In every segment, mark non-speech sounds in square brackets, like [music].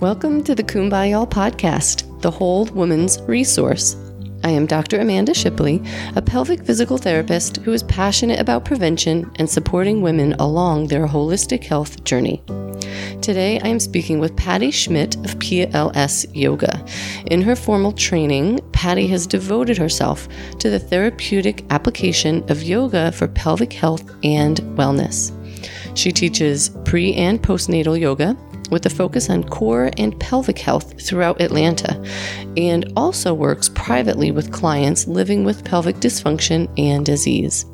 Welcome to the Kumbaya podcast, the whole woman's resource. I am Dr. Amanda Shipley, a pelvic physical therapist who is passionate about prevention and supporting women along their holistic health journey. Today, I am speaking with Patty Schmidt of PLS Yoga. In her formal training, Patty has devoted herself to the therapeutic application of yoga for pelvic health and wellness. She teaches pre and postnatal yoga, with a focus on core and pelvic health throughout Atlanta, and also works privately with clients living with pelvic dysfunction and disease.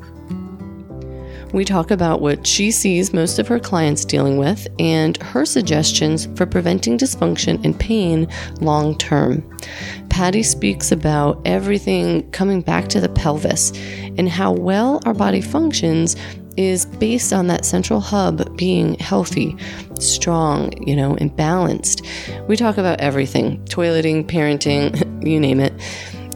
We talk about what she sees most of her clients dealing with and her suggestions for preventing dysfunction and pain long term. Patty speaks about everything coming back to the pelvis and how well our body functions is based on that central hub being healthy, strong, you know, and balanced. We talk about everything toileting, parenting, [laughs] you name it.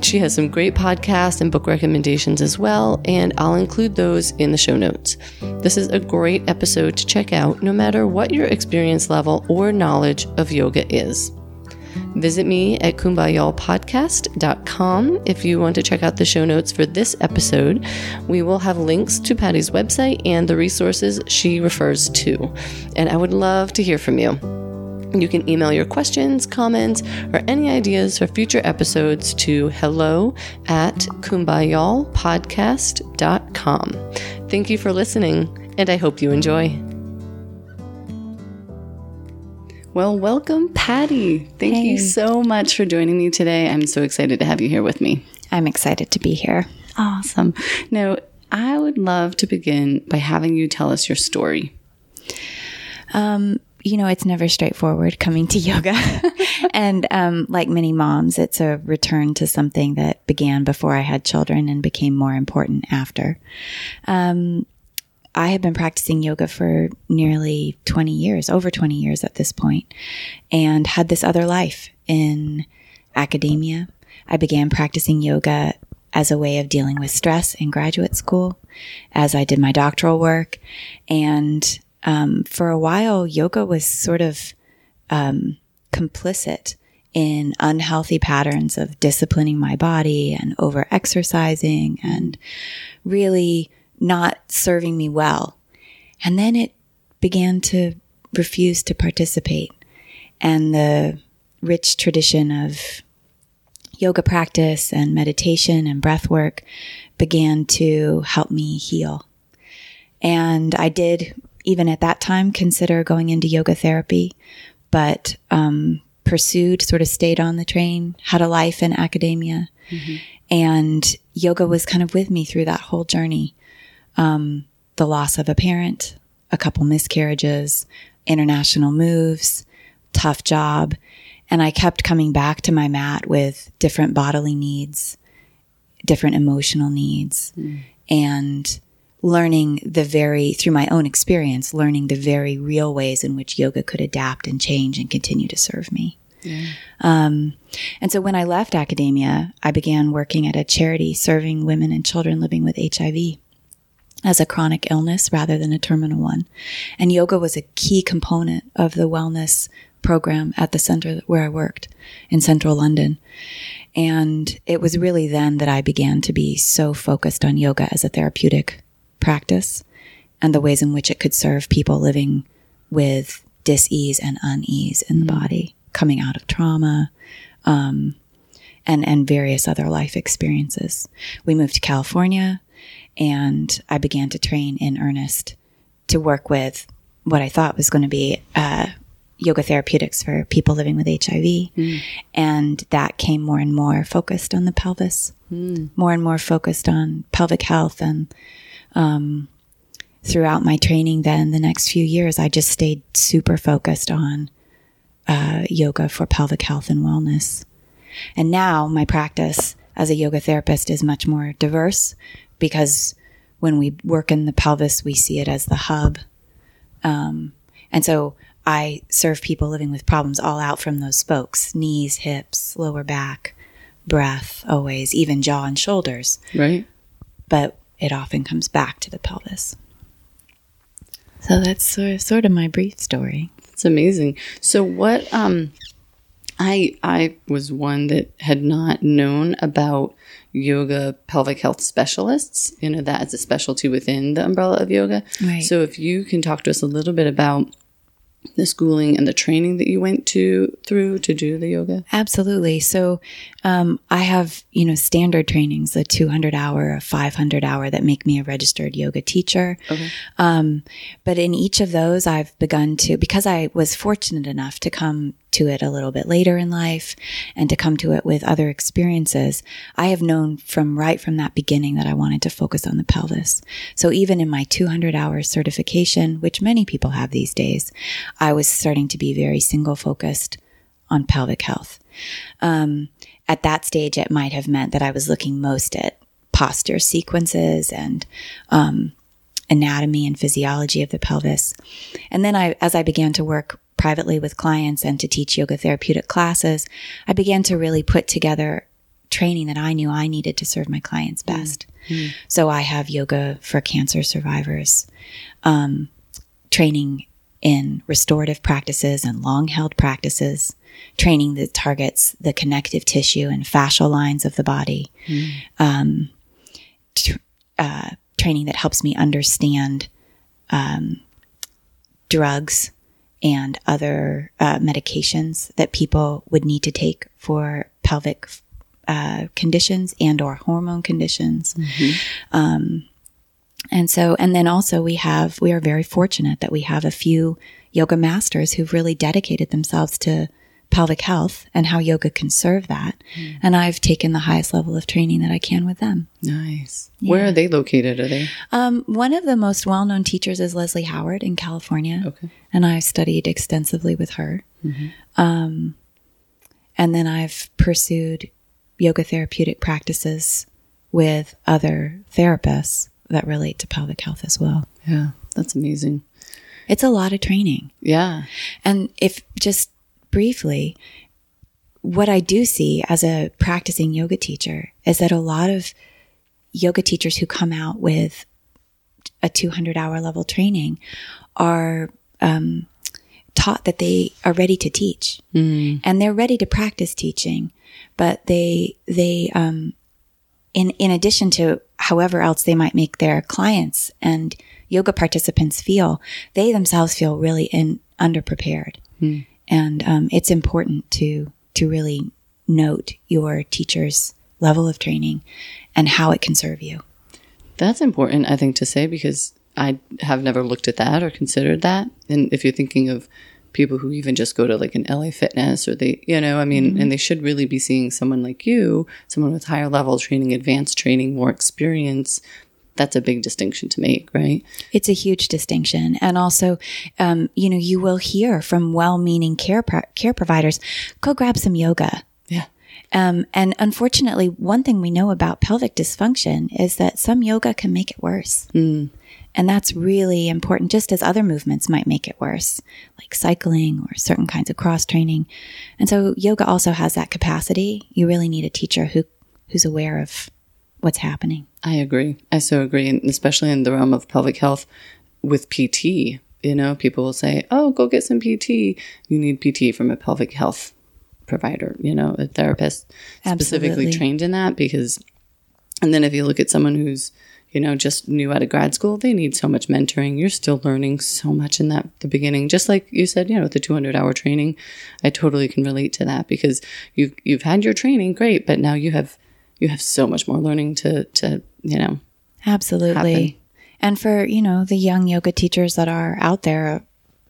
She has some great podcasts and book recommendations as well, and I'll include those in the show notes. This is a great episode to check out no matter what your experience level or knowledge of yoga is. Visit me at kumbayalpodcast.com if you want to check out the show notes for this episode. We will have links to Patty's website and the resources she refers to. And I would love to hear from you. You can email your questions, comments, or any ideas for future episodes to hello at kumbayalpodcast.com. Thank you for listening, and I hope you enjoy. Well, welcome, Patty. Thank hey. you so much for joining me today. I'm so excited to have you here with me. I'm excited to be here. Awesome. Now, I would love to begin by having you tell us your story. Um, you know, it's never straightforward coming to yoga. [laughs] and um, like many moms, it's a return to something that began before I had children and became more important after. Um, I have been practicing yoga for nearly 20 years, over 20 years at this point, and had this other life in academia. I began practicing yoga as a way of dealing with stress in graduate school as I did my doctoral work. And um, for a while, yoga was sort of um, complicit in unhealthy patterns of disciplining my body and over exercising and really not serving me well. And then it began to refuse to participate. And the rich tradition of yoga practice and meditation and breath work began to help me heal. And I did, even at that time, consider going into yoga therapy, but um, pursued, sort of stayed on the train, had a life in academia. Mm-hmm. And yoga was kind of with me through that whole journey um, the loss of a parent, a couple miscarriages, international moves, tough job. And I kept coming back to my mat with different bodily needs, different emotional needs, mm. and learning the very, through my own experience, learning the very real ways in which yoga could adapt and change and continue to serve me. Yeah. Um, and so when I left academia, I began working at a charity serving women and children living with HIV as a chronic illness rather than a terminal one. And yoga was a key component of the wellness program at the center where I worked in central London. And it was really then that I began to be so focused on yoga as a therapeutic practice and the ways in which it could serve people living with dis-ease and unease in the mm-hmm. body, coming out of trauma, um, and, and various other life experiences. We moved to California and I began to train in earnest to work with what I thought was going to be uh, yoga therapeutics for people living with HIV. Mm. And that came more and more focused on the pelvis, mm. more and more focused on pelvic health. And um, throughout my training, then the next few years, I just stayed super focused on uh, yoga for pelvic health and wellness. And now my practice as a yoga therapist is much more diverse because when we work in the pelvis, we see it as the hub. Um, and so I serve people living with problems all out from those spokes knees, hips, lower back, breath, always, even jaw and shoulders. Right. But it often comes back to the pelvis. So that's sort of, sort of my brief story. It's amazing. So what um I I was one that had not known about yoga pelvic health specialists. You know, that is a specialty within the umbrella of yoga. Right. So if you can talk to us a little bit about the schooling and the training that you went to through to do the yoga. Absolutely. So, um, I have, you know, standard trainings, a 200 hour, a 500 hour that make me a registered yoga teacher. Okay. Um, but in each of those, I've begun to, because I was fortunate enough to come to it a little bit later in life and to come to it with other experiences, I have known from right from that beginning that I wanted to focus on the pelvis. So even in my 200 hour certification, which many people have these days, I was starting to be very single focused on pelvic health. Um, at that stage, it might have meant that I was looking most at posture sequences and um, anatomy and physiology of the pelvis. And then I, as I began to work privately with clients and to teach yoga therapeutic classes, I began to really put together training that I knew I needed to serve my clients best. So I have yoga for cancer survivors, um, training in restorative practices and long held practices, training that targets the connective tissue and fascial lines of the body, um, tr- uh, training that helps me understand um, drugs and other uh, medications that people would need to take for pelvic uh, conditions and or hormone conditions. Um, and so, and then also we have, we are very fortunate that we have a few yoga masters who've really dedicated themselves to pelvic health and how yoga can serve that. And I've taken the highest level of training that I can with them. Nice. Where are they located? Are they? Um, one of the most well known teachers is Leslie Howard in California. Okay. And I've studied extensively with her. Um, and then I've pursued yoga therapeutic practices with other therapists that relate to pelvic health as well. Yeah. That's amazing. It's a lot of training. Yeah. And if just briefly, what I do see as a practicing yoga teacher is that a lot of yoga teachers who come out with a 200 hour level training are um, taught that they are ready to teach. And they're ready to practice teaching, but they, they, um, in, in addition to however else they might make their clients and yoga participants feel, they themselves feel really in, underprepared. And um, it's important to to really note your teacher's level of training and how it can serve you. That's important, I think, to say because I have never looked at that or considered that. And if you're thinking of people who even just go to like an LA Fitness or they, you know, I mean, and they should really be seeing someone like you, someone with higher level training, advanced training, more experience. That's a big distinction to make, right? It's a huge distinction, and also, um, you know, you will hear from well-meaning care pro- care providers, "Go grab some yoga." Yeah. Um, and unfortunately, one thing we know about pelvic dysfunction is that some yoga can make it worse. And that's really important, just as other movements might make it worse, like cycling or certain kinds of cross training. And so yoga also has that capacity. You really need a teacher who, who's aware of what's happening. I agree. I so agree. And especially in the realm of pelvic health with PT, you know, people will say, oh, go get some PT. You need PT from a pelvic health provider, you know, a therapist specifically trained in that because, and then if you look at someone who's, you know, just new out of grad school, they need so much mentoring. You're still learning so much in that the beginning. Just like you said, you know, with the 200 hour training, I totally can relate to that because you've you've had your training, great, but now you have you have so much more learning to to you know Absolutely. happen. And for, you know, the young yoga teachers that are out there,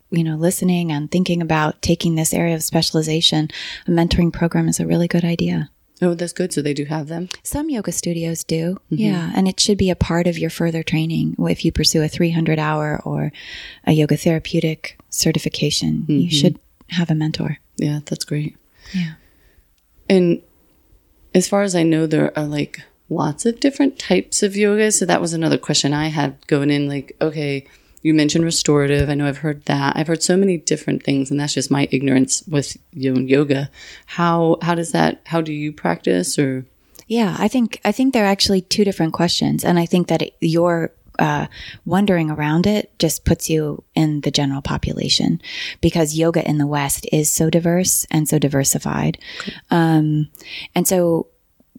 you know, listening and thinking about taking this area of specialization, a mentoring program is a really good idea. Oh, that's good. So they do have them. Some yoga studios do. Mm-hmm. Yeah. And it should be a part of your further training. If you pursue a 300 hour or a yoga therapeutic certification, you mm-hmm. should have a mentor. Yeah, that's great. Yeah. And as far as I know, there are like lots of different types of yoga. So that was another question I had going in. Like, okay, you mentioned restorative. I know I've heard that. I've heard so many different things, and that's just my ignorance with yoga. How how does that? How do you practice? Or Yeah, I think I think they're actually two different questions, and I think that it, your uh, wandering around it just puts you in the general population because yoga in the West is so diverse and so diversified. Um, and so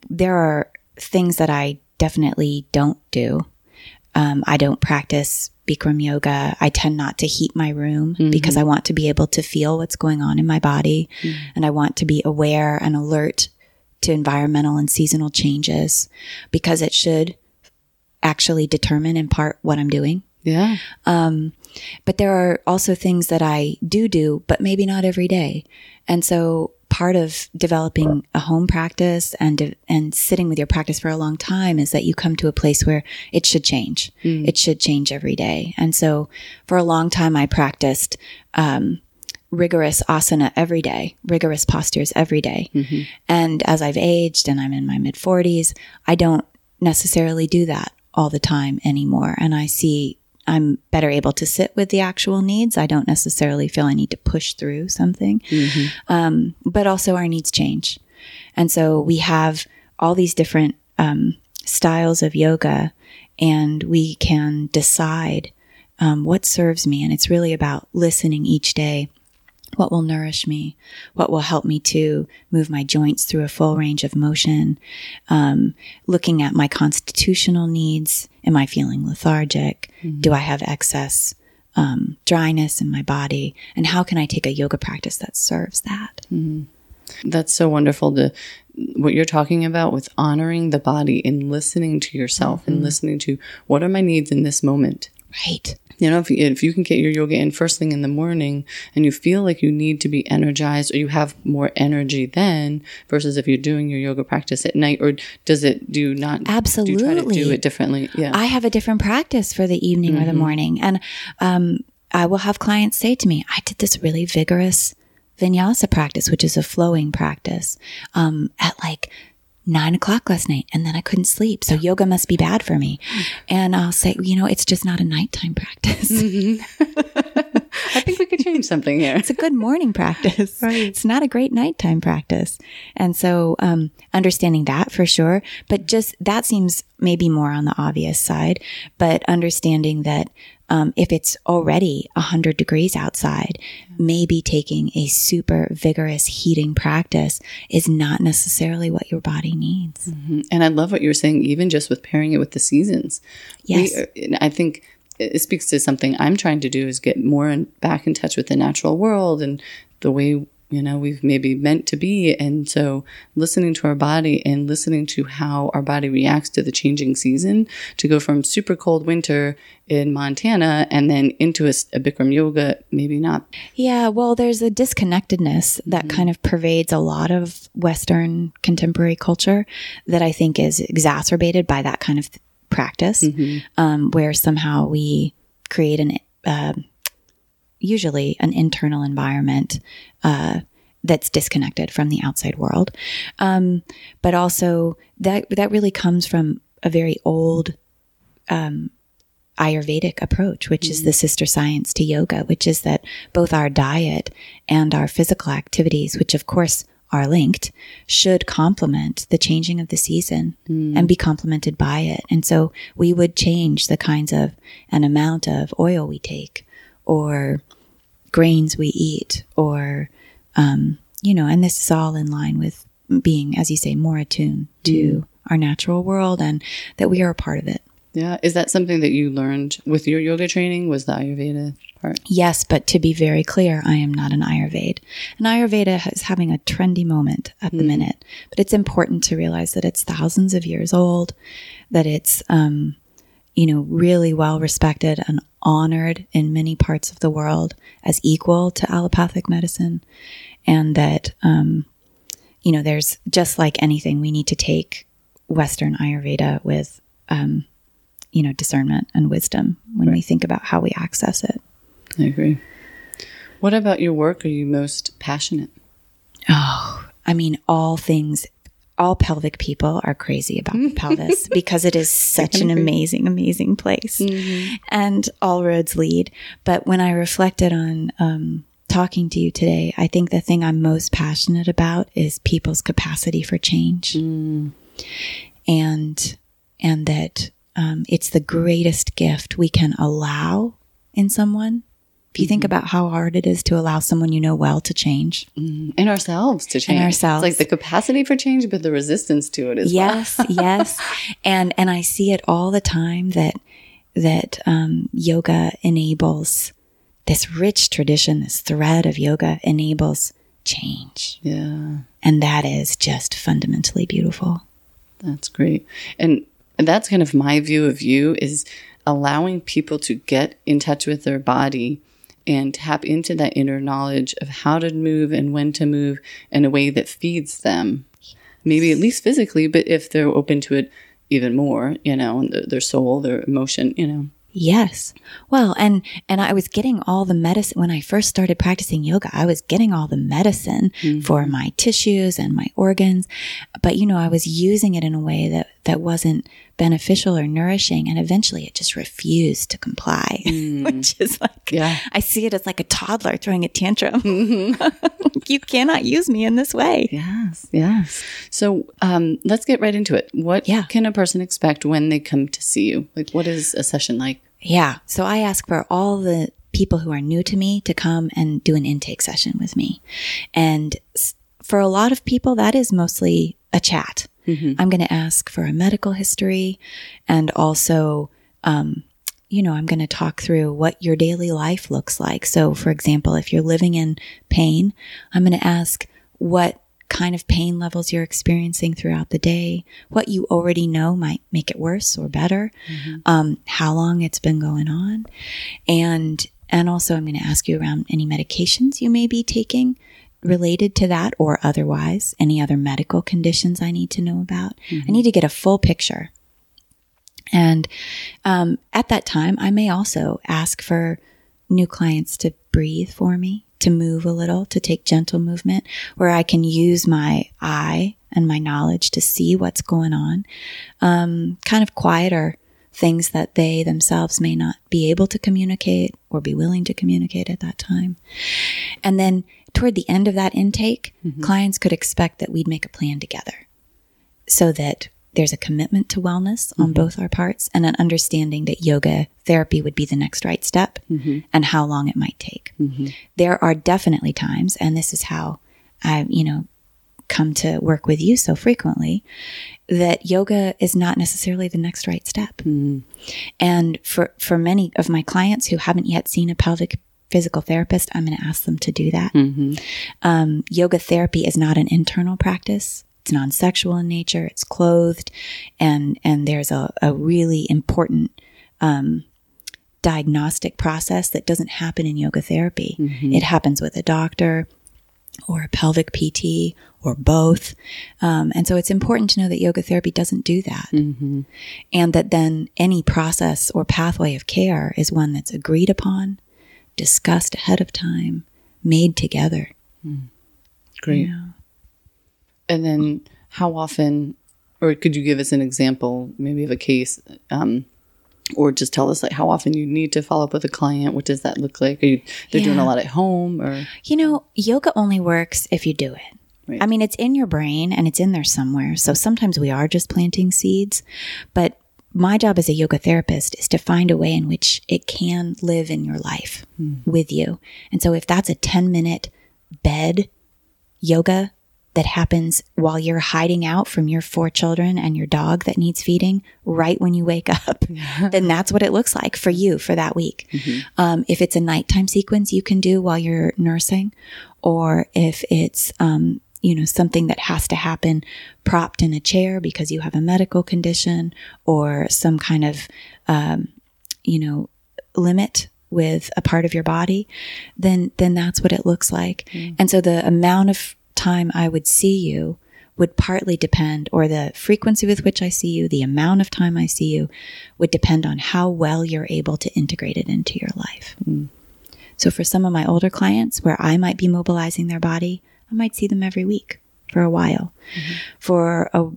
there are things that I definitely don't do. Um, I don't practice Bikram yoga. I tend not to heat my room mm-hmm. because I want to be able to feel what's going on in my body mm-hmm. and I want to be aware and alert to environmental and seasonal changes because it should actually determine in part what I'm doing. Yeah. Um, but there are also things that I do do, but maybe not every day. And so part of developing a home practice and and sitting with your practice for a long time is that you come to a place where it should change. Mm. It should change every day. And so for a long time, I practiced um, rigorous asana every day, rigorous postures every day. Mm-hmm. And as I've aged and I'm in my mid 40s, I don't necessarily do that all the time anymore. And I see I'm better able to sit with the actual needs. I don't necessarily feel I need to push through something. Mm-hmm. Um, but also our needs change. And so we have all these different um, styles of yoga and we can decide um, what serves me. And it's really about listening each day what will nourish me, what will help me to move my joints through a full range of motion, um, looking at my constitutional needs. Am I feeling lethargic? Mm-hmm. Do I have excess um, dryness in my body? And how can I take a yoga practice that serves that? Mm-hmm. That's so wonderful to what you're talking about with honoring the body and listening to yourself mm-hmm. and listening to what are my needs in this moment. Right. You know, if you, if you can get your yoga in first thing in the morning and you feel like you need to be energized or you have more energy then versus if you're doing your yoga practice at night or does it do not absolutely do, try to do it differently? Yeah. I have a different practice for the evening mm-hmm. or the mm-hmm. morning. And um, I will have clients say to me, I did this really vigorous vinyasa practice, which is a flowing practice, um, at like nine o'clock last night and then I couldn't sleep. So yoga must be bad for me. And I'll say, you know, it's just not a nighttime practice. Mm-hmm. [laughs] I think we could change something here. it's a good morning practice. [laughs] Right. It's not a great nighttime practice. And so, um, understanding that for sure, but just that seems maybe more on the obvious side, but understanding that um, if it's already 100 degrees outside, maybe taking a super vigorous heating practice is not necessarily what your body needs. Mm-hmm. And I love what you're saying, even just with pairing it with the seasons. Yes. We, I think it speaks to something I'm trying to do is get more in, back in touch with the natural world and the way you know we've maybe meant to be and so listening to our body and listening to how our body reacts to the changing season to go from super cold winter in montana and then into a, a bikram yoga maybe not yeah well there's a disconnectedness that mm-hmm. kind of pervades a lot of western contemporary culture that i think is exacerbated by that kind of practice mm-hmm. um, where somehow we create an uh, usually an internal environment uh, that's disconnected from the outside world. Um, but also that that really comes from a very old um, Ayurvedic approach, which mm-hmm. is the sister science to yoga, which is that both our diet and our physical activities, which of course are linked, should complement the changing of the season mm. and be complemented by it. And so we would change the kinds of an amount of oil we take or grains we eat or, um, you know, and this is all in line with being, as you say, more attuned to mm. our natural world and that we are a part of it. Yeah. Is that something that you learned with your yoga training? Was the Ayurveda part? Yes, but to be very clear, I am not an Ayurveda. And Ayurveda is having a trendy moment at the mm. minute, but it's important to realize that it's thousands of years old, that it's, um, you know, really well respected and honored in many parts of the world as equal to allopathic medicine. And that, um, you know, there's just like anything, we need to take Western Ayurveda with, um, you know, discernment and wisdom when right. we think about how we access it. I agree. What about your work are you most passionate? Oh, I mean, all things, all pelvic people are crazy about the [laughs] pelvis because it is such an amazing, amazing place. Mm-hmm. And all roads lead. But when I reflected on um, talking to you today, I think the thing I'm most passionate about is people's capacity for change. Mm. And, and that um, it's the greatest gift we can allow in someone. If you think about how hard it is to allow someone you know well to change, And ourselves to change. ourselves. It's like the capacity for change, but the resistance to it is as well. yes, [laughs] yes, and and I see it all the time that that um, yoga enables this rich tradition, this thread of yoga enables change, Yeah. and that is just fundamentally beautiful. That's great. And that's kind of my view of you is allowing people to get in touch with their body and tap into that inner knowledge of how to move and when to move in a way that feeds them. Maybe at least physically, but if they're open to it even more, you know, th- their soul, their emotion, you know. Yes. Well, and and I was getting all the medicine when I first started practicing yoga. I was getting all the medicine mm. for my tissues and my organs, but you know, I was using it in a way that that wasn't beneficial or nourishing and eventually it just refused to comply, [laughs] which is like Yeah. I see it as like a toddler throwing a tantrum. [laughs] [laughs] you cannot use me in this way. Yes, yes. So um, let's get right into it. What Yeah. can a person expect when they come to see you? Like, what is a session like? Yeah. So I ask for all the people who are new to me to come and do an intake session with me. And for a lot of people, that is mostly a chat. I'm going to ask for a medical history and also, um, you know, I'm going to talk through what your daily life looks like. So, for example, if you're living in pain, I'm going to ask what kind of pain levels you're experiencing throughout the day. What you already know might make it worse or better. Um, how long it's been going on. And, and also I'm going to ask you around any medications you may be taking related to that or otherwise, any other medical conditions I need to know about. I need to get a full picture. And um, at that time, I may also ask for new clients to breathe for me, to move a little, to take gentle movement where I can use my eye and my knowledge to see what's going on. Um, kind of quieter things that they themselves may not be able to communicate or be willing to communicate at that time. And then toward the end of that intake, mm-hmm. clients could expect that we'd make a plan together so that there's a commitment to wellness on mm-hmm. both our parts and an understanding that yoga therapy would be the next right step mm-hmm. and how long it might take. There are definitely times, and this is how I, you know, come to work with you so frequently, that yoga is not necessarily the next right step. And for, for many of my clients who haven't yet seen a pelvic physical therapist, I'm going to ask them to do that. Um, yoga therapy is not an internal practice. It's non-sexual in nature. It's clothed, and and there's a, a really important um, diagnostic process that doesn't happen in yoga therapy. It happens with a doctor or a pelvic PT or both. Um, and so it's important to know that yoga therapy doesn't do that. And that then any process or pathway of care is one that's agreed upon, discussed ahead of time, made together. Great. And then how often, or could you give us an example, maybe of a case, um, or just tell us like how often you need to follow up with a client? What does that look like? Are you they're doing a lot at home or You know, yoga only works if you do it. Right. I mean, it's in your brain and it's in there somewhere. So sometimes we are just planting seeds, but my job as a yoga therapist is to find a way in which it can live in your life with you. And so if that's a 10 minute bed yoga that happens while you're hiding out from your four children and your dog that needs feeding right when you wake [laughs] up, [laughs] then that's what it looks like for you for that week. Um, if it's a nighttime sequence you can do while you're nursing, or if it's, um, you know, something that has to happen propped in a chair because you have a medical condition or some kind of, um, you know, limit with a part of your body, then, then that's what it looks like. And so the amount of time I would see you would partly depend, or the frequency with which I see you, the amount of time I see you would depend on how well you're able to integrate it into your life. So for some of my older clients where I might be mobilizing their body, I might see them every week for a while. For a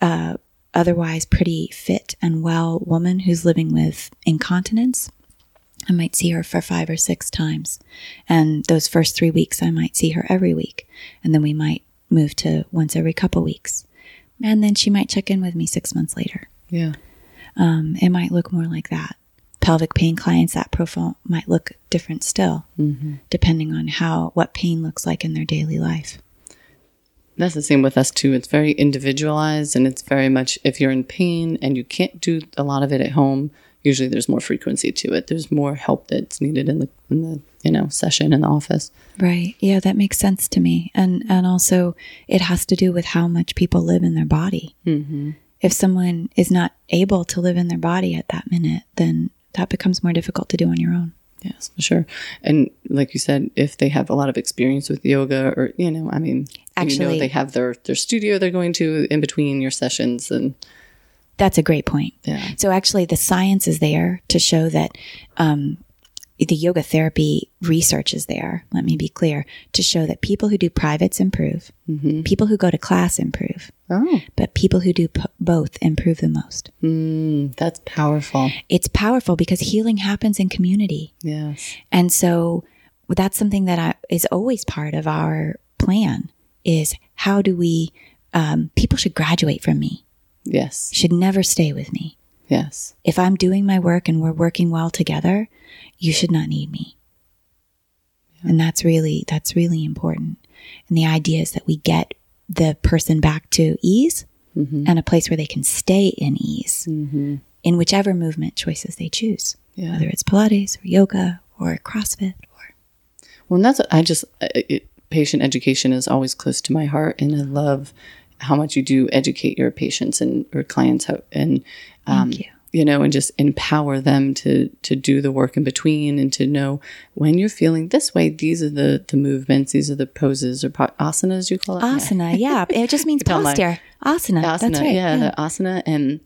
uh, otherwise pretty fit and well woman who's living with incontinence, I might see her for five or six times. And those first three weeks, I might see her every week. And then we might move to once every couple weeks. And then she might check in with me six months later. yeah. um, it might look more like that. Pelvic pain clients, that profile might look different still, depending on how what pain looks like in their daily life. That's the same with us too. It's very individualized and it's very much if you're in pain and you can't do a lot of it at home, usually there's more frequency to it. There's more help that's needed in the in the, you know, session in the office. Right. Yeah, that makes sense to me. And and also it has to do with how much people live in their body. Mm-hmm. If someone is not able to live in their body at that minute, then that becomes more difficult to do on your own. Yes, for sure. And like you said, if they have a lot of experience with yoga or, you know, I mean, you know, Actually- they have their, their studio they're going to in between your sessions and That's a great point. Yeah. So actually, the science is there to show that um, the yoga therapy research is there. Let me be clear to show that people who do privates improve, people who go to class improve, oh, but people who do p- both improve the most. mm, that's powerful. It's powerful because healing happens in community. Yes. And so that's something that I, is always part of our plan is how do we, um, people should graduate from me, Yes. should never stay with me. Yes. If I'm doing my work and we're working well together, you should not need me. And that's really, that's really important. And the idea is that we get the person back to ease and a place where they can stay in ease in whichever movement choices they choose, Yeah. whether it's Pilates or yoga or CrossFit or Well, and that's I just uh, it, patient education is always close to my heart, and I love how much you do educate your patients and or clients how, and um, you. you know, and just empower them to to do the work in between and to know when you're feeling this way. These are the the movements. These are the poses or po- asanas you call it. Asana. [laughs] Yeah, it just means posture. Asana. asana, That's right. yeah, the asana and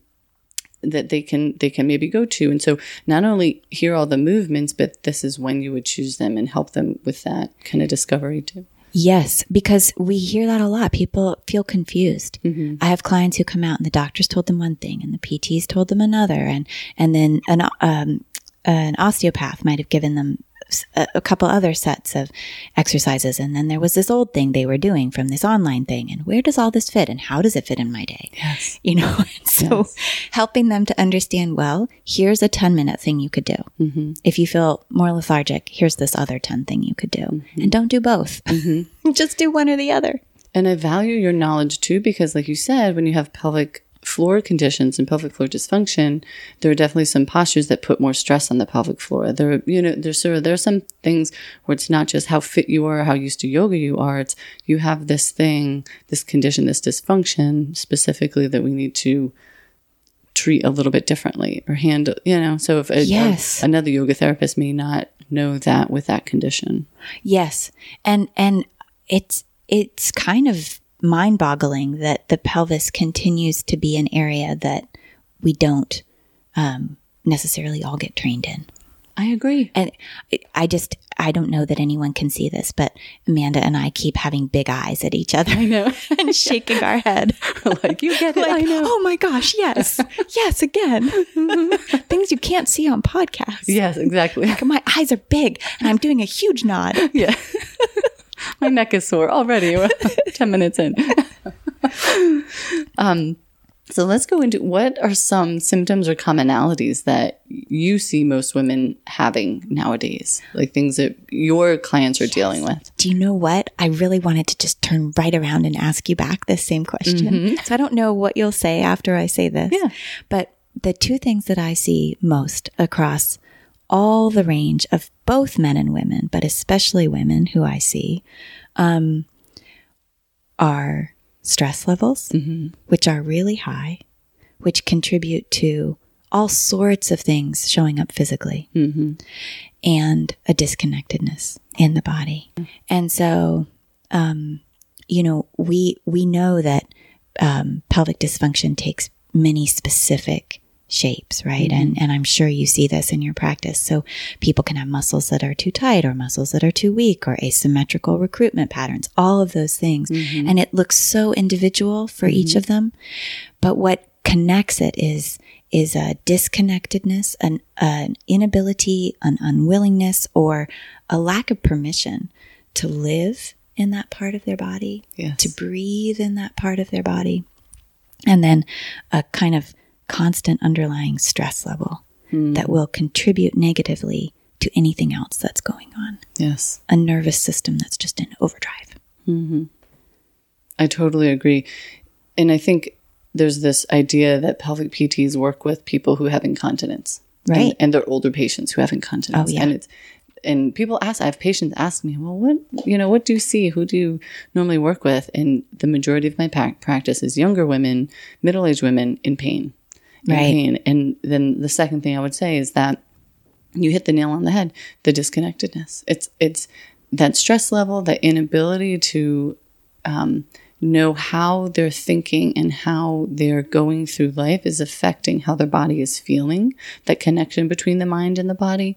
that they can they can maybe go to and so not only hear all the movements but this is when you would choose them and help them with that kind of discovery too Yes, because we hear that a lot. People feel confused. I have clients who come out and the doctors told them one thing and the PTs told them another, and and then an um, an osteopath might have given them a, a couple other sets of exercises, and then there was this old thing they were doing from this online thing, and where does all this fit, and how does it fit in my day? Yes. [laughs] you know. And so, helping them to understand, well, here's a ten minute thing you could do. Mm-hmm. If you feel more lethargic, here's this other ten thing you could do, mm-hmm. and don't do both. [laughs] Mm-hmm. Just do one or the other. And I value your knowledge too, because like you said, when you have pelvic floor conditions and pelvic floor dysfunction, there are definitely some postures that put more stress on the pelvic floor. There, are, you know, there's sort of, there are some things where it's not just how fit you are, how used to yoga you are. It's you have this thing, this condition, this dysfunction specifically that we need to treat a little bit differently or handle, you know. So if a, Yes. another yoga therapist may not know that with that condition. Yes. And and it's it's kind of mind-boggling that the pelvis continues to be an area that we don't um, necessarily all get trained in. I agree. And I- just I don't know that anyone can see this, but Amanda and I keep having big eyes at each other. I know. [laughs] and shaking our head. [laughs] like you get it. like, I know. oh my gosh, yes. [laughs] yes, again. Things you can't see on podcasts. Yes, exactly. Like, my eyes are big and I'm doing a huge nod. Yeah. My neck is sore already. [laughs] 10 minutes in. um, so let's go into what are some symptoms or commonalities that you see most women having nowadays? Like things that your clients are dealing with. Do you know what? I really wanted to just turn right around and ask you back this same question. So I don't know what you'll say after I say this. Yeah. But the two things that I see most across all the range of both men and women, but especially women who I see, um, are stress levels, which are really high, which contribute to all sorts of things showing up physically and a disconnectedness in the body. And so, um, you know, we we know that um, pelvic dysfunction takes many specific shapes, right? Mm-hmm. And and I'm sure you see this in your practice. So people can have muscles that are too tight or muscles that are too weak or asymmetrical recruitment patterns, all of those things. Mm-hmm. And it looks so individual for mm-hmm. each of them. But what connects it is is a disconnectedness, an, an inability, an unwillingness, or a lack of permission to live in that part of their body, Yes. to breathe in that part of their body, and then a kind of constant underlying stress level hmm. that will contribute negatively to anything else that's going on. Yes. A nervous system that's just in overdrive. Mm-hmm. I totally agree. And I think there's this idea that pelvic PTs work with people who have incontinence. Right. And, and they're older patients who have incontinence. Oh, yeah. And it's and people ask I have patients ask me, well, what you know, what do you see? Who do you normally work with? And the majority of my pa- practice is younger women, middle aged women in pain. Right. pain. And then the second thing I would say is that you hit the nail on the head the disconnectedness it's it's that stress level that inability to um, know how they're thinking and how they're going through life is affecting how their body is feeling that connection between the mind and the body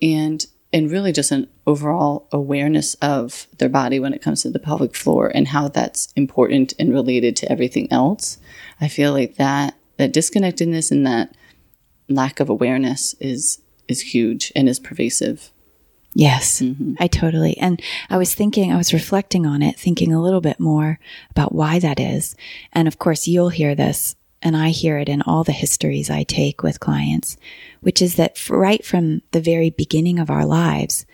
and and really just an overall awareness of their body when it comes to the pelvic floor and how that's important and related to everything else i feel like that that disconnectedness and that lack of awareness is is huge and is pervasive. Yes, mm-hmm. I totally. And I was thinking, I was reflecting on it, thinking a little bit more about why that is. And of course, you'll hear this, and I hear it in all the histories I take with clients, which is that right from the very beginning of our lives,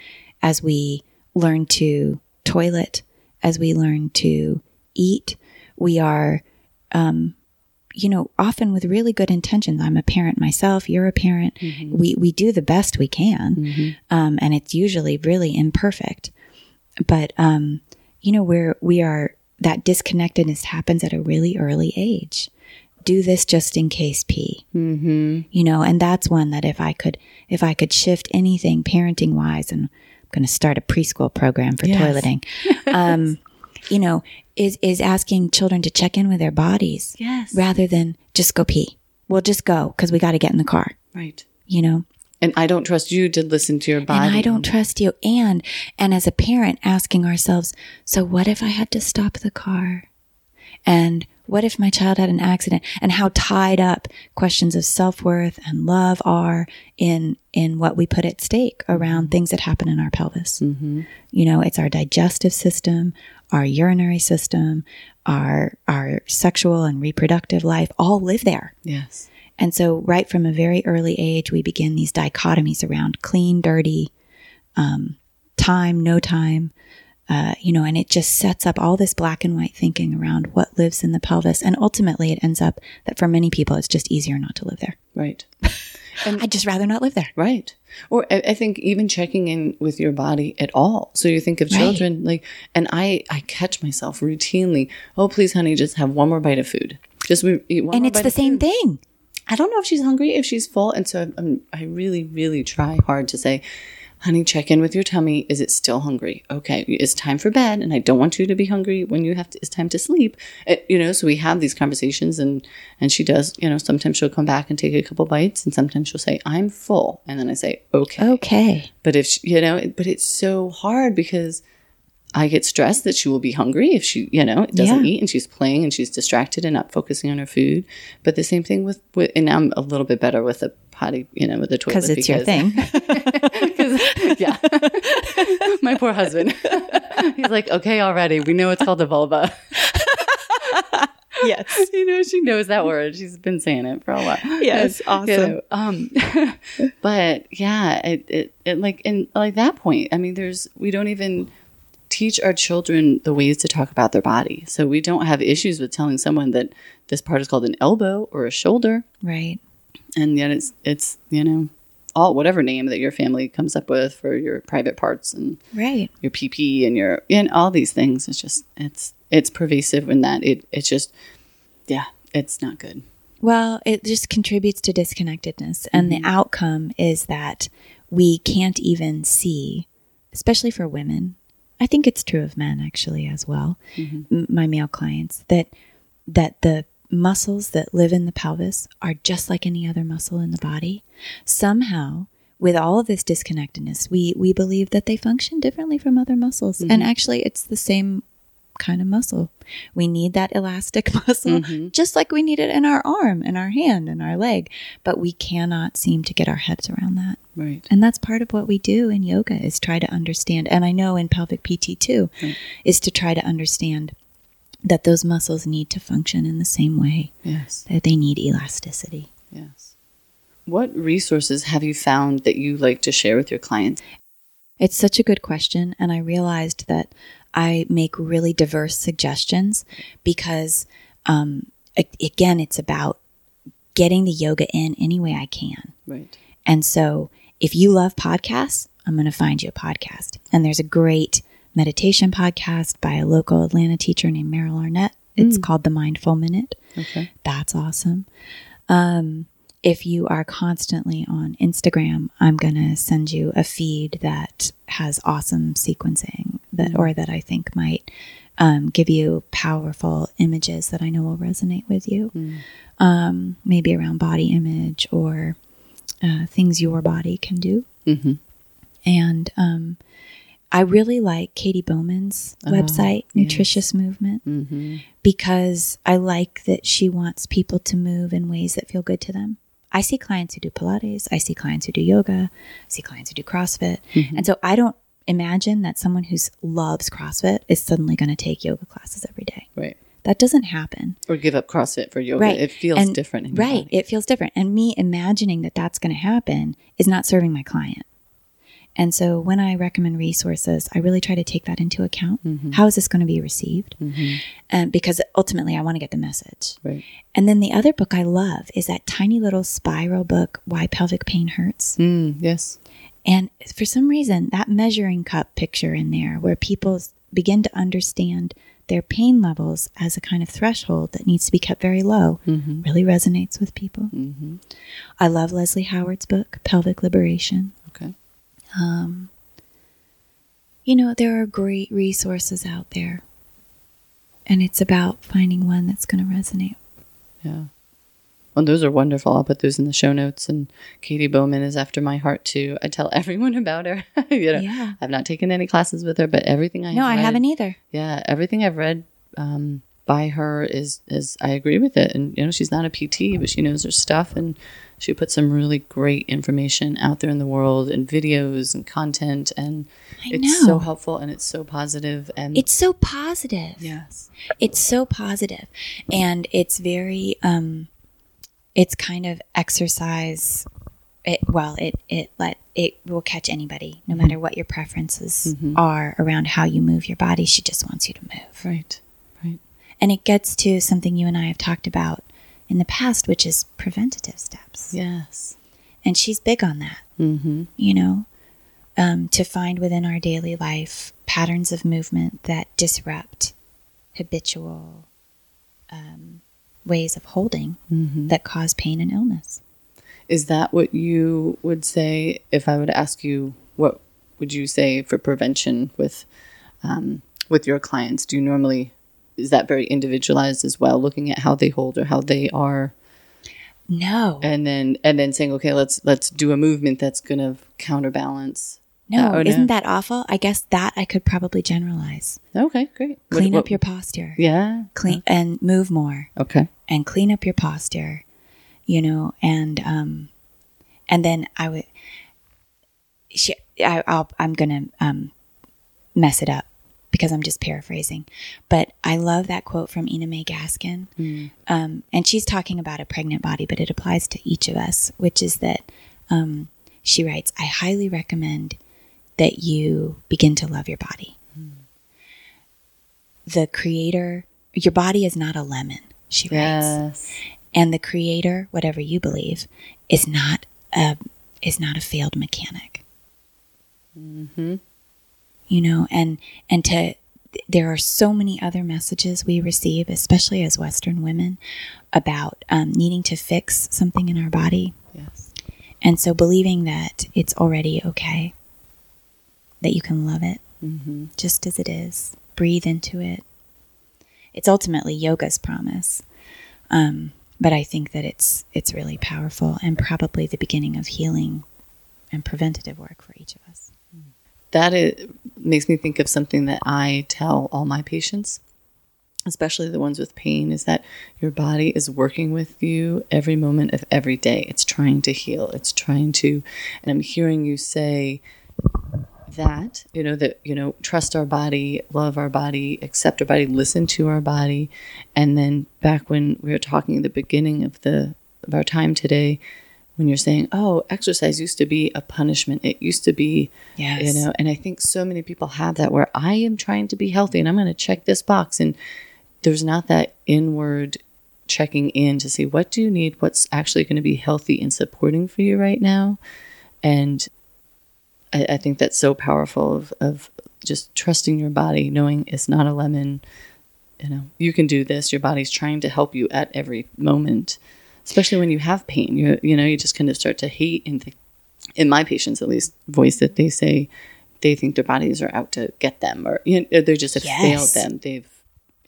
as we learn to toilet, as we learn to eat, we are um, you know, often with really good intentions. I'm a parent myself. You're a parent. We we do the best we can, um, and it's usually really imperfect. But um, you know, where we are that disconnectedness happens at a really early age. Do this just in case pee. Mm-hmm. You know, and that's one that if I could if I could shift anything parenting wise, and I'm going to start a preschool program for Yes. toileting. Um, [laughs] you know, is is asking children to check in with their bodies Yes. rather than just go pee. Well, just go because we got to get in the car, Right. you know. And I don't trust you to listen to your body. And I don't trust you. And and as a parent, asking ourselves, so what if I had to stop the car? And what if my child had an accident? And how tied up questions of self worth and love are in in what we put at stake around things that happen in our pelvis. You know, it's our digestive system, our urinary system, our our sexual and reproductive life all live there. Yes. And so, right from a very early age, we begin these dichotomies around clean, dirty, um, time, no time, uh, you know, and it just sets up all this black and white thinking around what lives in the pelvis. And ultimately, it ends up that for many people, it's just easier not to live there. Right. [laughs] I'd just rather not live there. Right. Or I, I think even checking in with your body at all. So you think of Right. children like, and I, I catch myself routinely. Oh, please, honey, just have one more bite of food. Just we- eat one And it's the same food. thing. I don't know if she's hungry, if she's full. And so I'm, I really, really try hard to say, honey, check in with your tummy. Is it still hungry? Okay. It's time for bed. And I don't want you to be hungry when you have to, it's time to sleep. Uh, you know, so we have these conversations and, and she does, you know, sometimes she'll come back and take a couple bites and sometimes she'll say, I'm full. And then I say, okay. Okay. But if, she, you know, but it's so hard because I get stressed that she will be hungry if she, you know, doesn't Yeah. eat and she's playing and she's distracted and not focusing on her food. But the same thing with, with and I'm a little bit better with the potty, you know, with the toilet Because it's your thing. [laughs] [laughs] yeah, [laughs] my poor husband. [laughs] He's like, okay, already. We know it's called the vulva. [laughs] yes. you know, she knows that word. She's been saying it for a while. Yes, awesome. um, but yeah, it, it, it like in like that point. I mean, there's we don't even teach our children the ways to talk about their body, so we don't have issues with telling someone that this part is called an elbow or a shoulder, Right. and yet it's it's you know all whatever name that your family comes up with for your private parts and Right. your PP and your and all these things. It's just it's it's pervasive in that it it's just yeah, it's not good. Well, it just contributes to disconnectedness. And the mm-hmm. outcome is that we can't even see, especially for women. I think it's true of men actually as well. Mm-hmm. M- my male clients that that the muscles that live in the pelvis are just like any other muscle in the body. Somehow, with all of this disconnectedness, we we believe that they function differently from other muscles. And mm-hmm. actually it's the same kind of muscle. We need that elastic [laughs] muscle mm-hmm. just like we need it in our arm and our hand and our leg, but we cannot seem to get our heads around that. Right. And that's part of what we do in yoga is try to understand and I know in pelvic PT too is to try to understand that those muscles need to function in the same way Yes. that they need elasticity. Yes. What resources have you found that you like to share with your clients? It's such a good question. And I realized that I make really diverse suggestions because, um, again, it's about getting the yoga in any way I can. Right. And so if you love podcasts, I'm going to find you a podcast. And there's a great meditation podcast by a local Atlanta teacher named Meryl Arnett. It's called The Mindful Minute. Okay. That's awesome. Um, if you are constantly on Instagram, I'm going to send you a feed that has awesome sequencing that, or that I think might um, give you powerful images that I know will resonate with you. Um, maybe around body image or uh, things your body can do. Mm-hmm. And um, I really like Katy Bowman's website, Nutritious Movement, Mm-hmm. because I like that she wants people to move in ways that feel good to them. I see clients who do Pilates, I see clients who do yoga, I see clients who do CrossFit. And so I don't imagine that someone who loves CrossFit is suddenly going to take yoga classes every day. Right. That doesn't happen. Or give up CrossFit for yoga. Right. It feels And- different. In Right. body. It feels different. And me imagining that that's going to happen is not serving my client. And so when I recommend resources, I really try to take that into account. Mm-hmm. How is this going to be received? Um, because ultimately, I want to get the message. Right. And then the other book I love is that tiny little spiral book, Why Pelvic Pain Hurts. Mm, yes. And for some reason, that measuring cup picture in there, where people begin to understand their pain levels as a kind of threshold that needs to be kept very low, really resonates with people. I love Leslie Howard's book, Pelvic Liberation. Okay. You know, there are great resources out there, and it's about finding one that's going to resonate. Yeah. Well, those are wonderful. I'll put those in the show notes. And Katy Bowman is after my heart too. I tell [laughs] everyone about her. [laughs] you know, Yeah. I've not taken any classes with her, but everything I No, I haven't either. Yeah, everything I've read um, by her is is I agree with it. And you know, she's not a PT, but she knows her stuff, and she puts some really great information out there in the world, and videos and content, and it's so helpful and it's so positive. And It's so positive. yes, it's so positive. And it's very um it's kind of exercise. It well it it let it will catch anybody no matter what your preferences are around how you move your body. She just wants you to move. Right, and it gets to something you and i have talked about in the past which is preventative steps yes, and she's big on that mm-hmm. you know um, to find within our daily life patterns of movement that disrupt habitual um, ways of holding that cause pain and illness. Is that what you would say if I would ask you what would you say for prevention with um, with your clients? Do you normally is that very individualized as well, looking at how they hold or how they are, No, and then and then saying, okay, let's let's do a movement that's going to counterbalance. no, Oh, no. isn't that awful? I guess that I could probably generalize. Okay, great. Clean what- up your posture. yeah. Clean and move more Okay. and clean up your posture, you know, and um and then I would she I I'll, I'm going to um mess it up because I'm just paraphrasing. But I love that quote from Ina May Gaskin. Um, and she's talking about a pregnant body, but it applies to each of us, which is that um, she writes, I highly recommend that you begin to love your body. The creator, your body is not a lemon, she writes. Yes. And the creator, whatever you believe, is not a is not a failed mechanic. Mm-hmm. You know, and and to there are so many other messages we receive, especially as Western women, about um, needing to fix something in our body, Yes. and so believing that it's already okay, that you can love it Mm-hmm. just as it is, breathe into it. It's ultimately yoga's promise. Um, but I think that it's it's really powerful and probably the beginning of healing and preventative work for each of us. That is, makes me think of something that I tell all my patients, especially the ones with pain, is that your body is working with you every moment of every day. It's trying to heal, it's trying to, and I'm hearing you say that, you know, that, you know, trust our body, love our body, accept our body, listen to our body. And then back when we were talking at the beginning of the of our time today, when you're saying, "Oh, exercise used to be a punishment. It used to be, Yes. you know." And I think so many people have that where I am trying to be healthy and I'm going to check this box, and there's not that inward checking in to see what do you need, what's actually going to be healthy and supporting for you right now, and I, I think that's so powerful of, of just trusting your body, knowing it's not a lemon. You know, you can do this. Your body's trying to help you at every moment especially when you have pain. You you know you just kind of start to hate and think, in my patients at least voice that they say they think their bodies are out to get them or you know, they just have Yes. failed them. They've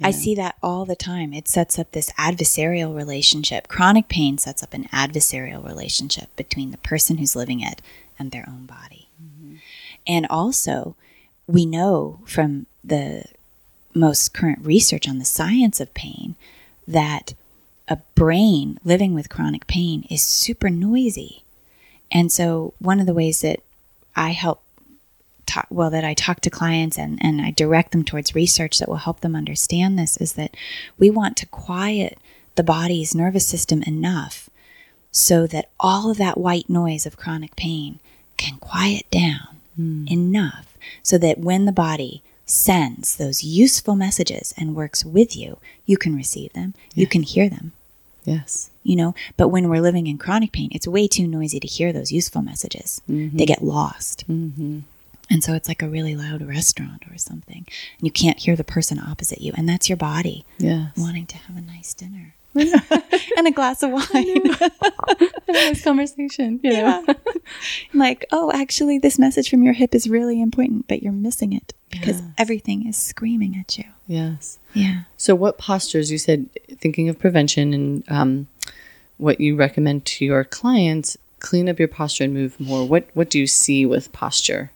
I see that all the time. It sets up this adversarial relationship. Chronic pain sets up an adversarial relationship between the person who's living it and their own body. Mm-hmm. And also, we know from the most current research on the science of pain that a brain living with chronic pain is super noisy. And so, one of the ways that I help talk, well, that I talk to clients and, and I direct them towards research that will help them understand this is that we want to quiet the body's nervous system enough so that all of that white noise of chronic pain can quiet down hmm. enough so that when the body sends those useful messages and works with you, you can receive them, you can hear them. Yes. You know but when we're living in chronic pain it's way too noisy to hear those useful messages. They mm-hmm. get lost. Mm-hmm. And so it's like a really loud restaurant or something and you can't hear the person opposite you and that's your body yes. wanting to have a nice dinner [laughs] and a glass of wine [laughs] nice conversation. You know? Yeah. like oh actually this message from your hip is really important but you're missing it because Yes. everything is screaming at you yes. yeah So what postures you said thinking of prevention and um, what you recommend to your clients clean up your posture and move more. What what do you see with posture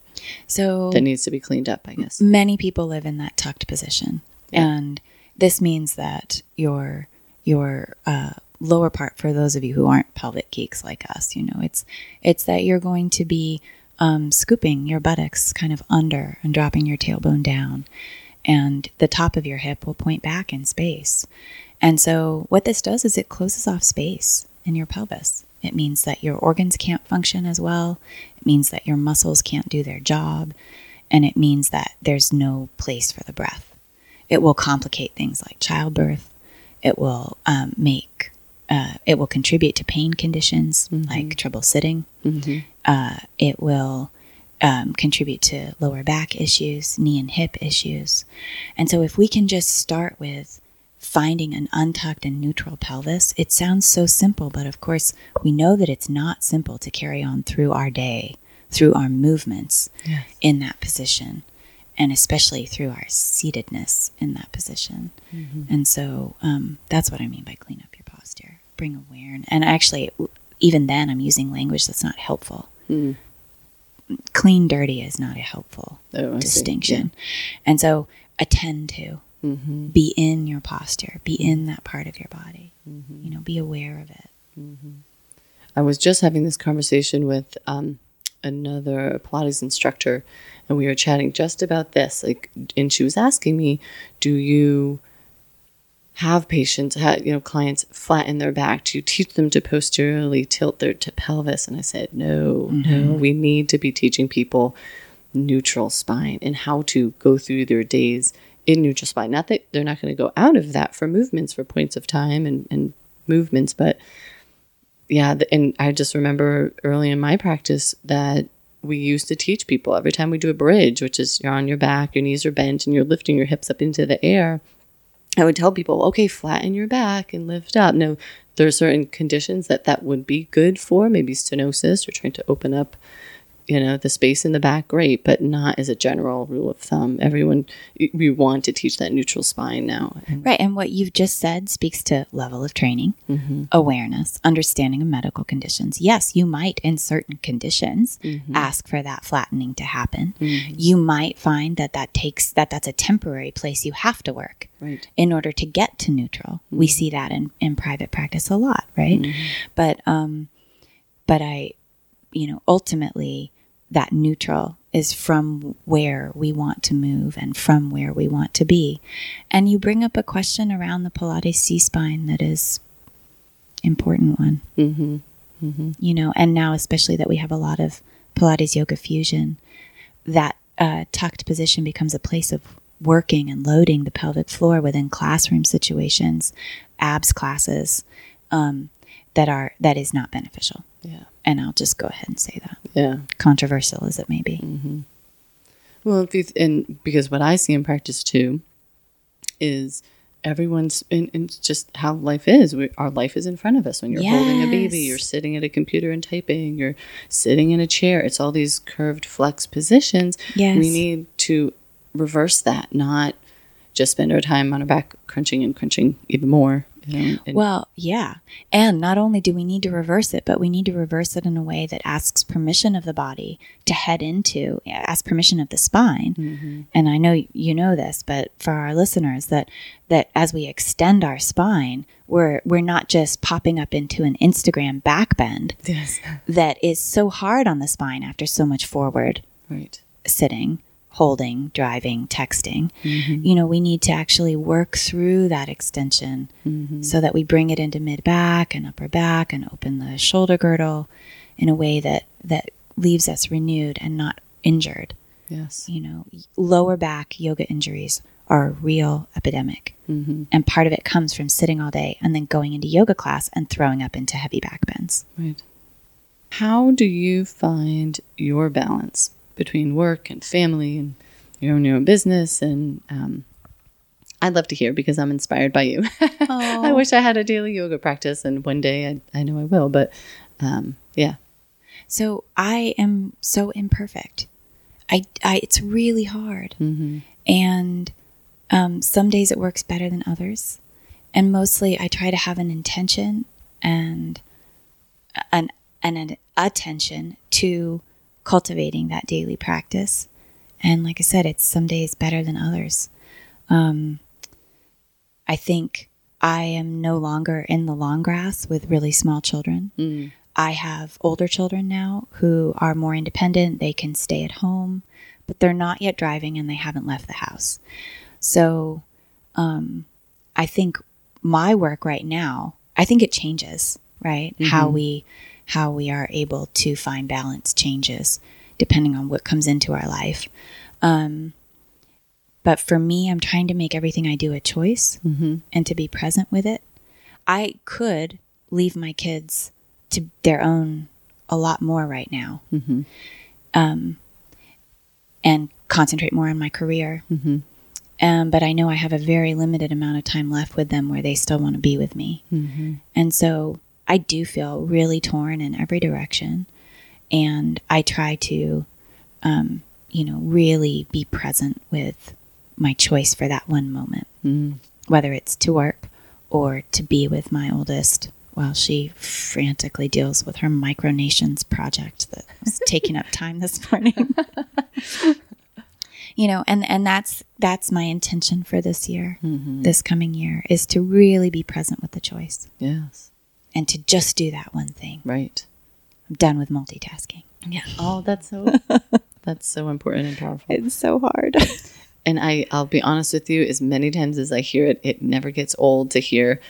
so that needs to be cleaned up? I guess. many people live in that tucked position and this means that your your uh, lower part for those of you who aren't pelvic geeks like us you know it's it's that you're going to be um, scooping your buttocks kind of under and dropping your tailbone down. And the top of your hip will point back in space. And so what this does is it closes off space in your pelvis. It means that your organs can't function as well. It means that your muscles can't do their job. And it means that there's no place for the breath. It will complicate things like childbirth. It will um, make, uh, it will contribute to pain conditions like trouble sitting. Uh, it will um, contribute to lower back issues, knee and hip issues. And so if we can just start with finding an untucked and neutral pelvis, it sounds so simple, but of course, we know that it's not simple to carry on through our day, through our movements Yes. in that position, and especially through our seatedness in that position. And so um, that's what I mean by clean up your posture, bring awareness. And actually, even then, I'm using language that's not helpful. Mm. Clean, dirty is not a helpful Oh, distinction. And so attend to, Mm-hmm. be in your posture, be in that part of your body, Mm-hmm. you know, be aware of it. I was just having this conversation with um, another Pilates instructor, and we were chatting just about this. Like, and she was asking me, "Do you have patients, ha you know, clients flatten their back? Do you teach them to posteriorly tilt their to pelvis?" And I said, "No, mm-hmm. no. We need to be teaching people neutral spine and how to go through their days in neutral spine. Not that they're not going to go out of that for movements, for points of time and, and movements, but yeah, and I just remember early in my practice that we used to teach people every time we do a bridge, which is you're on your back, your knees are bent, and you're lifting your hips up into the air. I would tell people, okay, flatten your back and lift up. Now, there are certain conditions that that would be good for, maybe stenosis or trying to open up, you know, the space in the back, great, but not as a general rule of thumb. Everyone, we want to teach that neutral spine now. Right. And what you've just said speaks to level of training, mm-hmm. awareness, understanding of medical conditions. Yes, you might, in certain conditions, mm-hmm. ask for that flattening to happen. Mm-hmm. You might find that that takes that that's a temporary place you have to work Right. in order to get to neutral. We see that in, in private practice a lot, right? But um, but I, you know, ultimately that neutral is from where we want to move and from where we want to be. And you bring up a question around the Pilates C spine that is important one. Mm-hmm. You know, and now especially that we have a lot of Pilates yoga fusion, that uh, tucked position becomes a place of working and loading the pelvic floor within classroom situations, abs classes, um, that are that is not beneficial. Yeah. And I'll just go ahead and say that, Yeah. controversial as it may be. Mm-hmm. Well, you th- and because what I see in practice too is everyone's and, and just how life is. We, our life is in front of us. When you're holding a baby, you're sitting at a computer and typing. You're sitting in a chair. It's all these curved flex positions. Yes. We need to reverse that, not just spend our time on our back crunching and crunching even more. And- Well, yeah. And not only do we need to reverse it, but we need to reverse it in a way that asks permission of the body to head into, ask permission of the spine. Mm-hmm. And I know you know this, but for our listeners, that that as we extend our spine, we're we're not just popping up into an Instagram back bend yes, [laughs] that is so hard on the spine after so much forward right. sitting, holding, driving, texting. Mm-hmm. You know, we need to actually work through that extension mm-hmm. so that we bring it into mid back and upper back and open the shoulder girdle in a way that that leaves us renewed and not injured. Yes. You know, lower back yoga injuries are a real epidemic. Mm-hmm. And part of it comes from sitting all day and then going into yoga class and throwing up into heavy back bends. Right. How do you find your balance between work and family and your own, your own business? And um, I'd love to hear because I'm inspired by you. [laughs] I wish I had a daily yoga practice, and one day I, I know I will. But um, yeah, So I am so imperfect. I, I it's really hard, and um, some days it works better than others, and mostly I try to have an intention and an an, an attention to cultivating that daily practice. And like I said, it's some days better than others. Um, I think I am no longer in the long grass with really small children. I have older children now who are more independent. They can stay at home, but they're not yet driving and they haven't left the house. So um, I think my work right now, I think it changes, right? How we how we are able to find balance changes depending on what comes into our life. Um, but for me, I'm trying to make everything I do a choice and to be present with it. I could leave my kids to their own a lot more right now, um, and concentrate more on my career. Um, but I know I have a very limited amount of time left with them where they still want to be with me, and so I do feel really torn in every direction, and I try to, um, you know, really be present with my choice for that one moment. Whether it's to work or to be with my oldest while she frantically deals with her micronations project that was [laughs] taking up time this morning. [laughs] you know, and and that's that's my intention for this year, this coming year, is to really be present with the choice. Yes, and to just do that one thing. right. I'm done with multitasking. Yeah. Oh, that's so [laughs] that's so important and powerful. It's so hard. [laughs] And I, I'll be honest with you, as many times as I hear it, it never gets old to hear.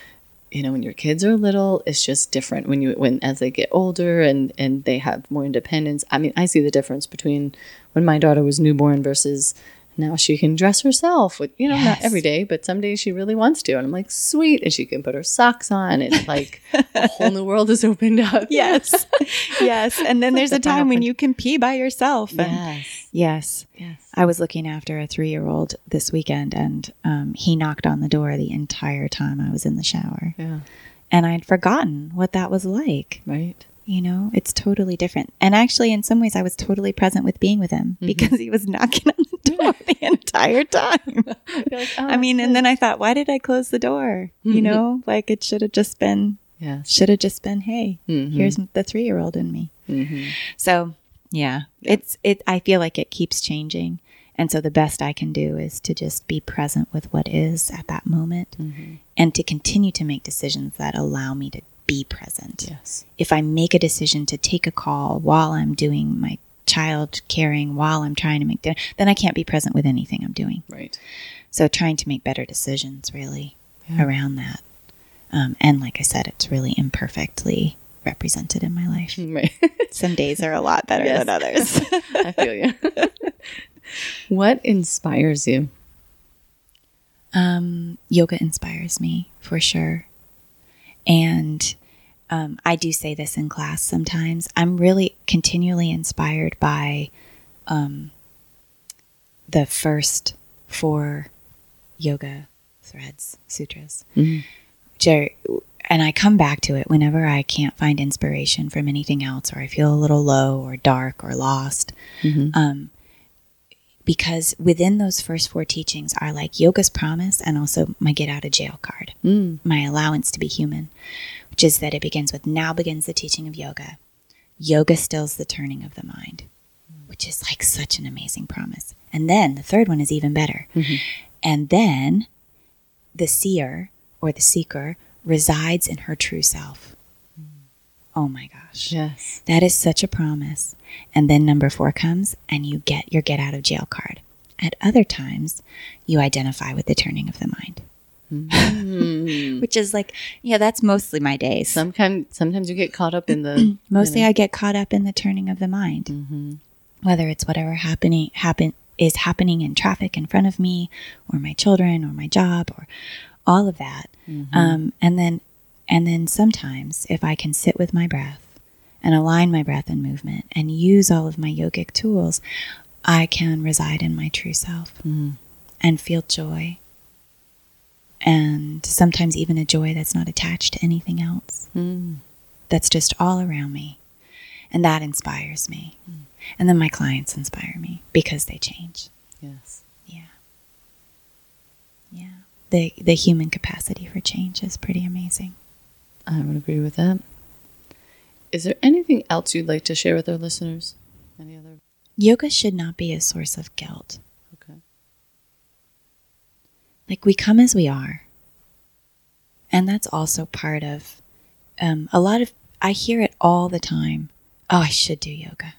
You know, when your kids are little, it's just different. When you, when as they get older and and they have more independence. I mean, I see the difference between when my daughter was newborn versus now she can dress herself. With you know, not every day, but some days she really wants to, and I'm like, sweet, and she can put her socks on. It's [laughs] like a whole new world has opened up. [laughs] yes. [laughs] yes. And then there's a time when you can pee by yourself. And Yes. yes. Yes. I was looking after a three year old this weekend and um, he knocked on the door the entire time I was in the shower. Yeah. And I'd forgotten what that was like. Right. You know, it's totally different. And actually, in some ways, I was totally present with being with him because he was knocking on the door the entire time. [laughs] Like, oh, I mean, and then I thought, why did I close the door? You know, like it should have just been, Yes. should have just been, hey, Mhm. here's the three year old in me. hmm So yeah, it's it. I feel like it keeps changing, and so the best I can do is to just be present with what is at that moment, and to continue to make decisions that allow me to be present. Yes. If I make a decision to take a call while I'm doing my child caring while I'm trying to make dinner, then I can't be present with anything I'm doing. Right. So trying to make better decisions really Yeah. around that. Um, and like I said, it's really imperfectly represented in my life. [laughs] Right. Some days are a lot better Yes. than others. [laughs] I feel you. [laughs] what inspires you? um, yoga inspires me for sure. And um, I do say this in class sometimes. I'm really continually inspired by um, the first four yoga threads, sutras. Which are, and I come back to it whenever I can't find inspiration from anything else, or I feel a little low or dark or lost. Um, because within those first four teachings are like yoga's promise and also my get out of jail card, mm. my allowance to be human, which is that it begins with now begins the teaching of yoga. Yoga stills the turning of the mind, which is like such an amazing promise. And then the third one is even better. Mm-hmm. And then the seer or the seeker resides in her true self. Oh my gosh. Yes. That is such a promise. And then number four comes and you get your get out of jail card. At other times, you identify with the turning of the mind. Mm. [laughs] Which is like, yeah, that's mostly my days. Sometimes, sometimes you get caught up in the [clears throat] mostly I get caught up in the turning of the mind. Mm-hmm. Whether it's whatever happening happen is happening in traffic in front of me, or my children, or my job, or all of that. Mm-hmm. Um, and then, and then sometimes, if I can sit with my breath and align my breath and movement, and use all of my yogic tools, I can reside in my true self mm. and feel joy. And sometimes even a joy that's not attached to anything else mm. that's just all around me. And that inspires me. Mm. And then my clients inspire me because they change. yes. Yeah. Yeah. The the human capacity for change is pretty amazing. I would agree with that. Is there anything else you'd like to share with our listeners? Any other? Yoga should not be a source of guilt. Okay. Like we come as we are. And that's also part of um, a lot of I hear it all the time. Oh, I should do yoga.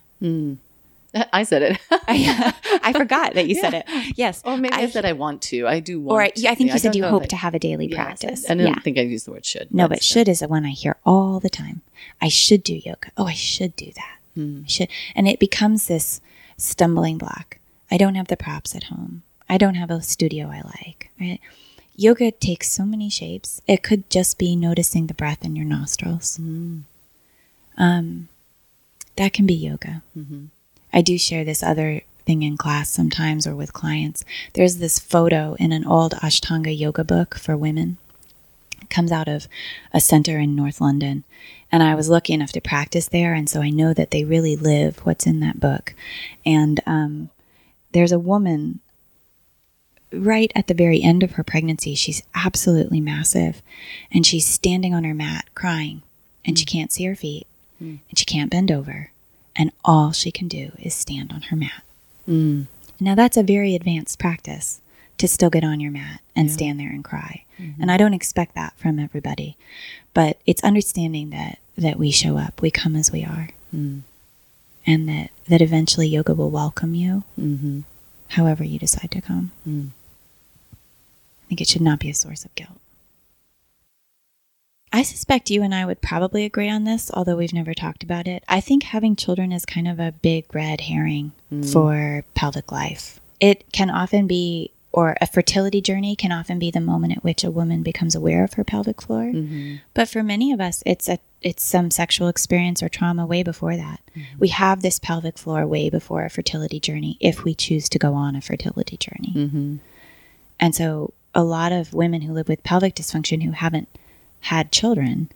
[laughs] I said it. [laughs] I, I forgot that you said [laughs] it. Yes. or maybe I, said I want to. I do want or I, to. I think Yeah, you said you hope to have a daily practice. I, I didn't yeah. think I used the word should. No, but should is the one I hear all the time. I should do yoga. Oh, I should do that. Hmm. I should, and it becomes this stumbling block. I don't have the props at home. I don't have a studio I like. Right? Yoga takes so many shapes. It could just be noticing the breath in your nostrils. Hmm. Um, that can be yoga. Mm-hmm. I do share this other thing in class sometimes or with clients. There's this photo in an old Ashtanga yoga book for women comes out of a center in North London. And I was lucky enough to practice there. And so I know that they really live what's in that book. And um, there's a woman right at the very end of her pregnancy. She's absolutely massive. And she's standing on her mat crying. And she can't see her feet. And she can't bend over. And all she can do is stand on her mat. Mm. Now, that's a very advanced practice to still get on your mat and stand there and cry. Mm-hmm. And I don't expect that from everybody. But it's understanding that, that we show up, we come as we are. Mm. And that, that eventually yoga will welcome you mm-hmm. however you decide to come. Mm. I think it should not be a source of guilt. I suspect you and I would probably agree on this, although we've never talked about it. I think having children is kind of a big red herring mm. for pelvic life. It can often be, or a fertility journey can often be the moment at which a woman becomes aware of her pelvic floor. Mm-hmm. But for many of us, it's a it's some sexual experience or trauma way before that. Mm-hmm. We have this pelvic floor way before a fertility journey if we choose to go on a fertility journey. Mm-hmm. And so a lot of women who live with pelvic dysfunction who haven't had children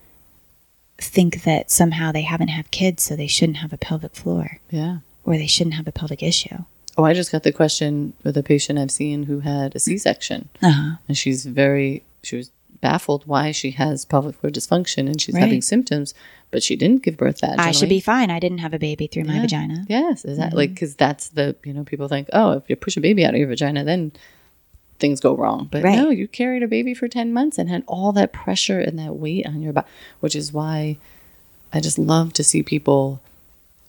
think that somehow they haven't had kids, so they shouldn't have a pelvic floor Yeah. or they shouldn't have a pelvic issue. Oh, I just got the question with a patient I've seen who had a C-section, Uh-huh. and she's very she was baffled why she has pelvic floor dysfunction and she's Right. having symptoms, but she didn't give birth that. I should be fine. I didn't have a baby through my vagina. Yes, is that like because that's the you know people think oh if you push a baby out of your vagina then things go wrong, but Right. no, you carried a baby for ten months and had all that pressure and that weight on your back, which is why I just love to see people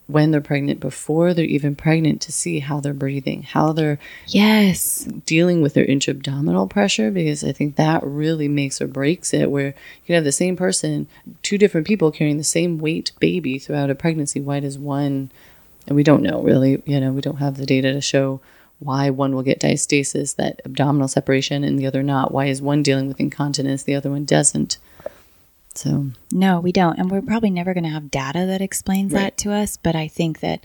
when they're pregnant, before they're even pregnant, to see how they're breathing, how they're Yes. dealing with their intra-abdominal pressure, because I think that really makes or breaks it. Where you can have the same person, two different people carrying the same weight baby throughout a pregnancy. Why does one, and we don't know really, you know, we don't have the data to show why one will get diastasis, that abdominal separation, and the other not. Why is one dealing with incontinence, the other one doesn't? So No, we don't. And we're probably never going to have data that explains Right. that to us. But I think that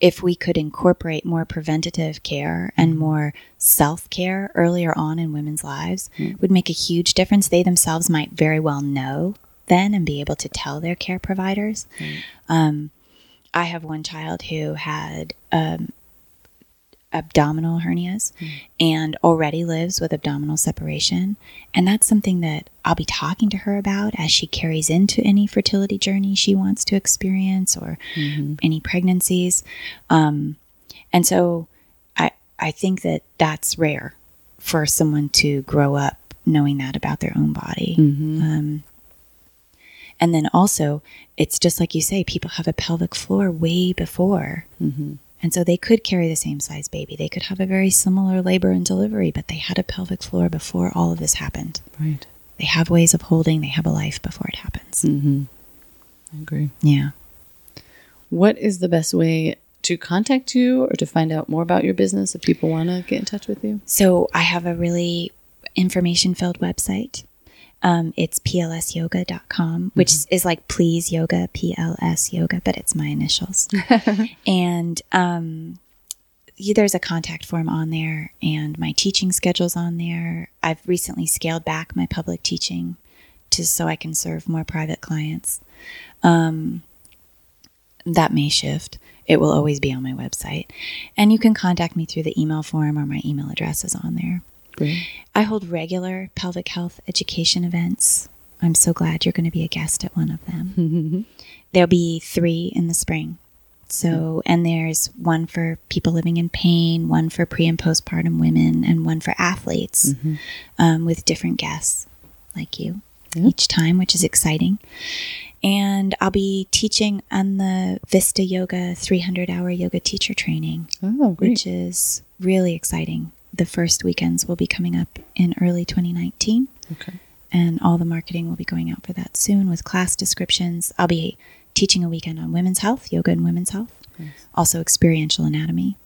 if we could incorporate more preventative care and more self care earlier on in women's lives, would make a huge difference. They themselves might very well know then and be able to tell their care providers. Um, I have one child who had um, abdominal hernias and already lives with abdominal separation. And that's something that I'll be talking to her about as she carries into any fertility journey she wants to experience or any pregnancies. Um, and so I, I think that that's rare for someone to grow up knowing that about their own body. Um, and then also, it's just like you say, people have a pelvic floor way before. And so they could carry the same size baby. They could have a very similar labor and delivery, but they had a pelvic floor before all of this happened. right, They have ways of holding, they have a life before it happens. Mm-hmm. I agree. Yeah. What is the best way to contact you or to find out more about your business if people want to get in touch with you? So I have a really information filled website. Um, it's plsyoga.com, which is like please yoga, PLS yoga, but it's my initials. [laughs] and um, there's a contact form on there, and my teaching schedule's on there. I've recently scaled back my public teaching just so I can serve more private clients. Um, that may shift. It will always be on my website. And you can contact me through the email form or my email address is on there. Great. I hold regular pelvic health education events. I'm so glad you're going to be a guest at one of them. [laughs] There'll be three in the spring. So, and there's one for people living in pain, one for pre and postpartum women, and one for athletes um, with different guests like you Yeah. each time, which is exciting. And I'll be teaching on the Vista Yoga 300 hour yoga teacher training Oh, which is really exciting. The first weekends will be coming up in early 2019, Okay. and all the marketing will be going out for that soon with class descriptions. I'll be teaching a weekend on women's health, yoga and women's health, also experiential anatomy,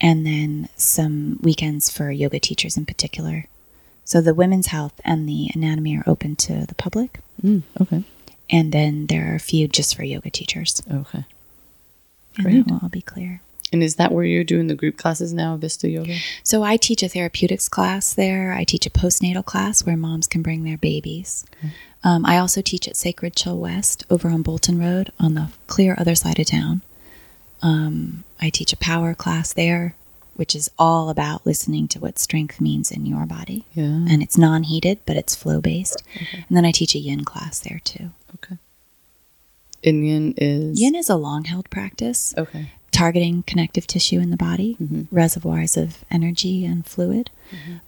and then some weekends for yoga teachers in particular. So the women's health and the anatomy are open to the public, Mm, okay. and then there are a few just for yoga teachers. Okay. And Great. that will all be clear. And is that where you're doing the group classes now, Vista Yoga? So I teach a therapeutics class there. I teach a postnatal class where moms can bring their babies. Um, I also teach at Sacred Chill West over on Bolton Road on the clear other side of town. Um, I teach a power class there, which is all about listening to what strength means in your body. Yeah. And it's non heated, but it's flow based. And then I teach a yin class there too. Okay. Indian is. Yin is a long held practice Okay. Targeting connective tissue in the body, reservoirs of energy and fluid.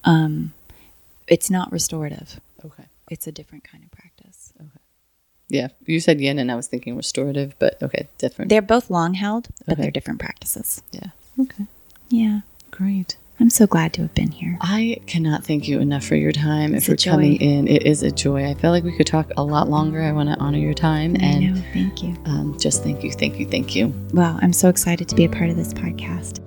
Um, it's not restorative. Okay. It's a different kind of practice. Okay. Yeah. You said yin, and I was thinking restorative, but okay, different. They're both long held, but Okay. they're different practices. yeah. Okay. Yeah. Great. I'm so glad to have been here. I cannot thank you enough for your time and It's for coming in. It is a joy. I feel like we could talk a lot longer. I want to honor your time I and know. Thank you. um, just thank you, thank you, thank you. Well, I'm so excited to be a part of this podcast.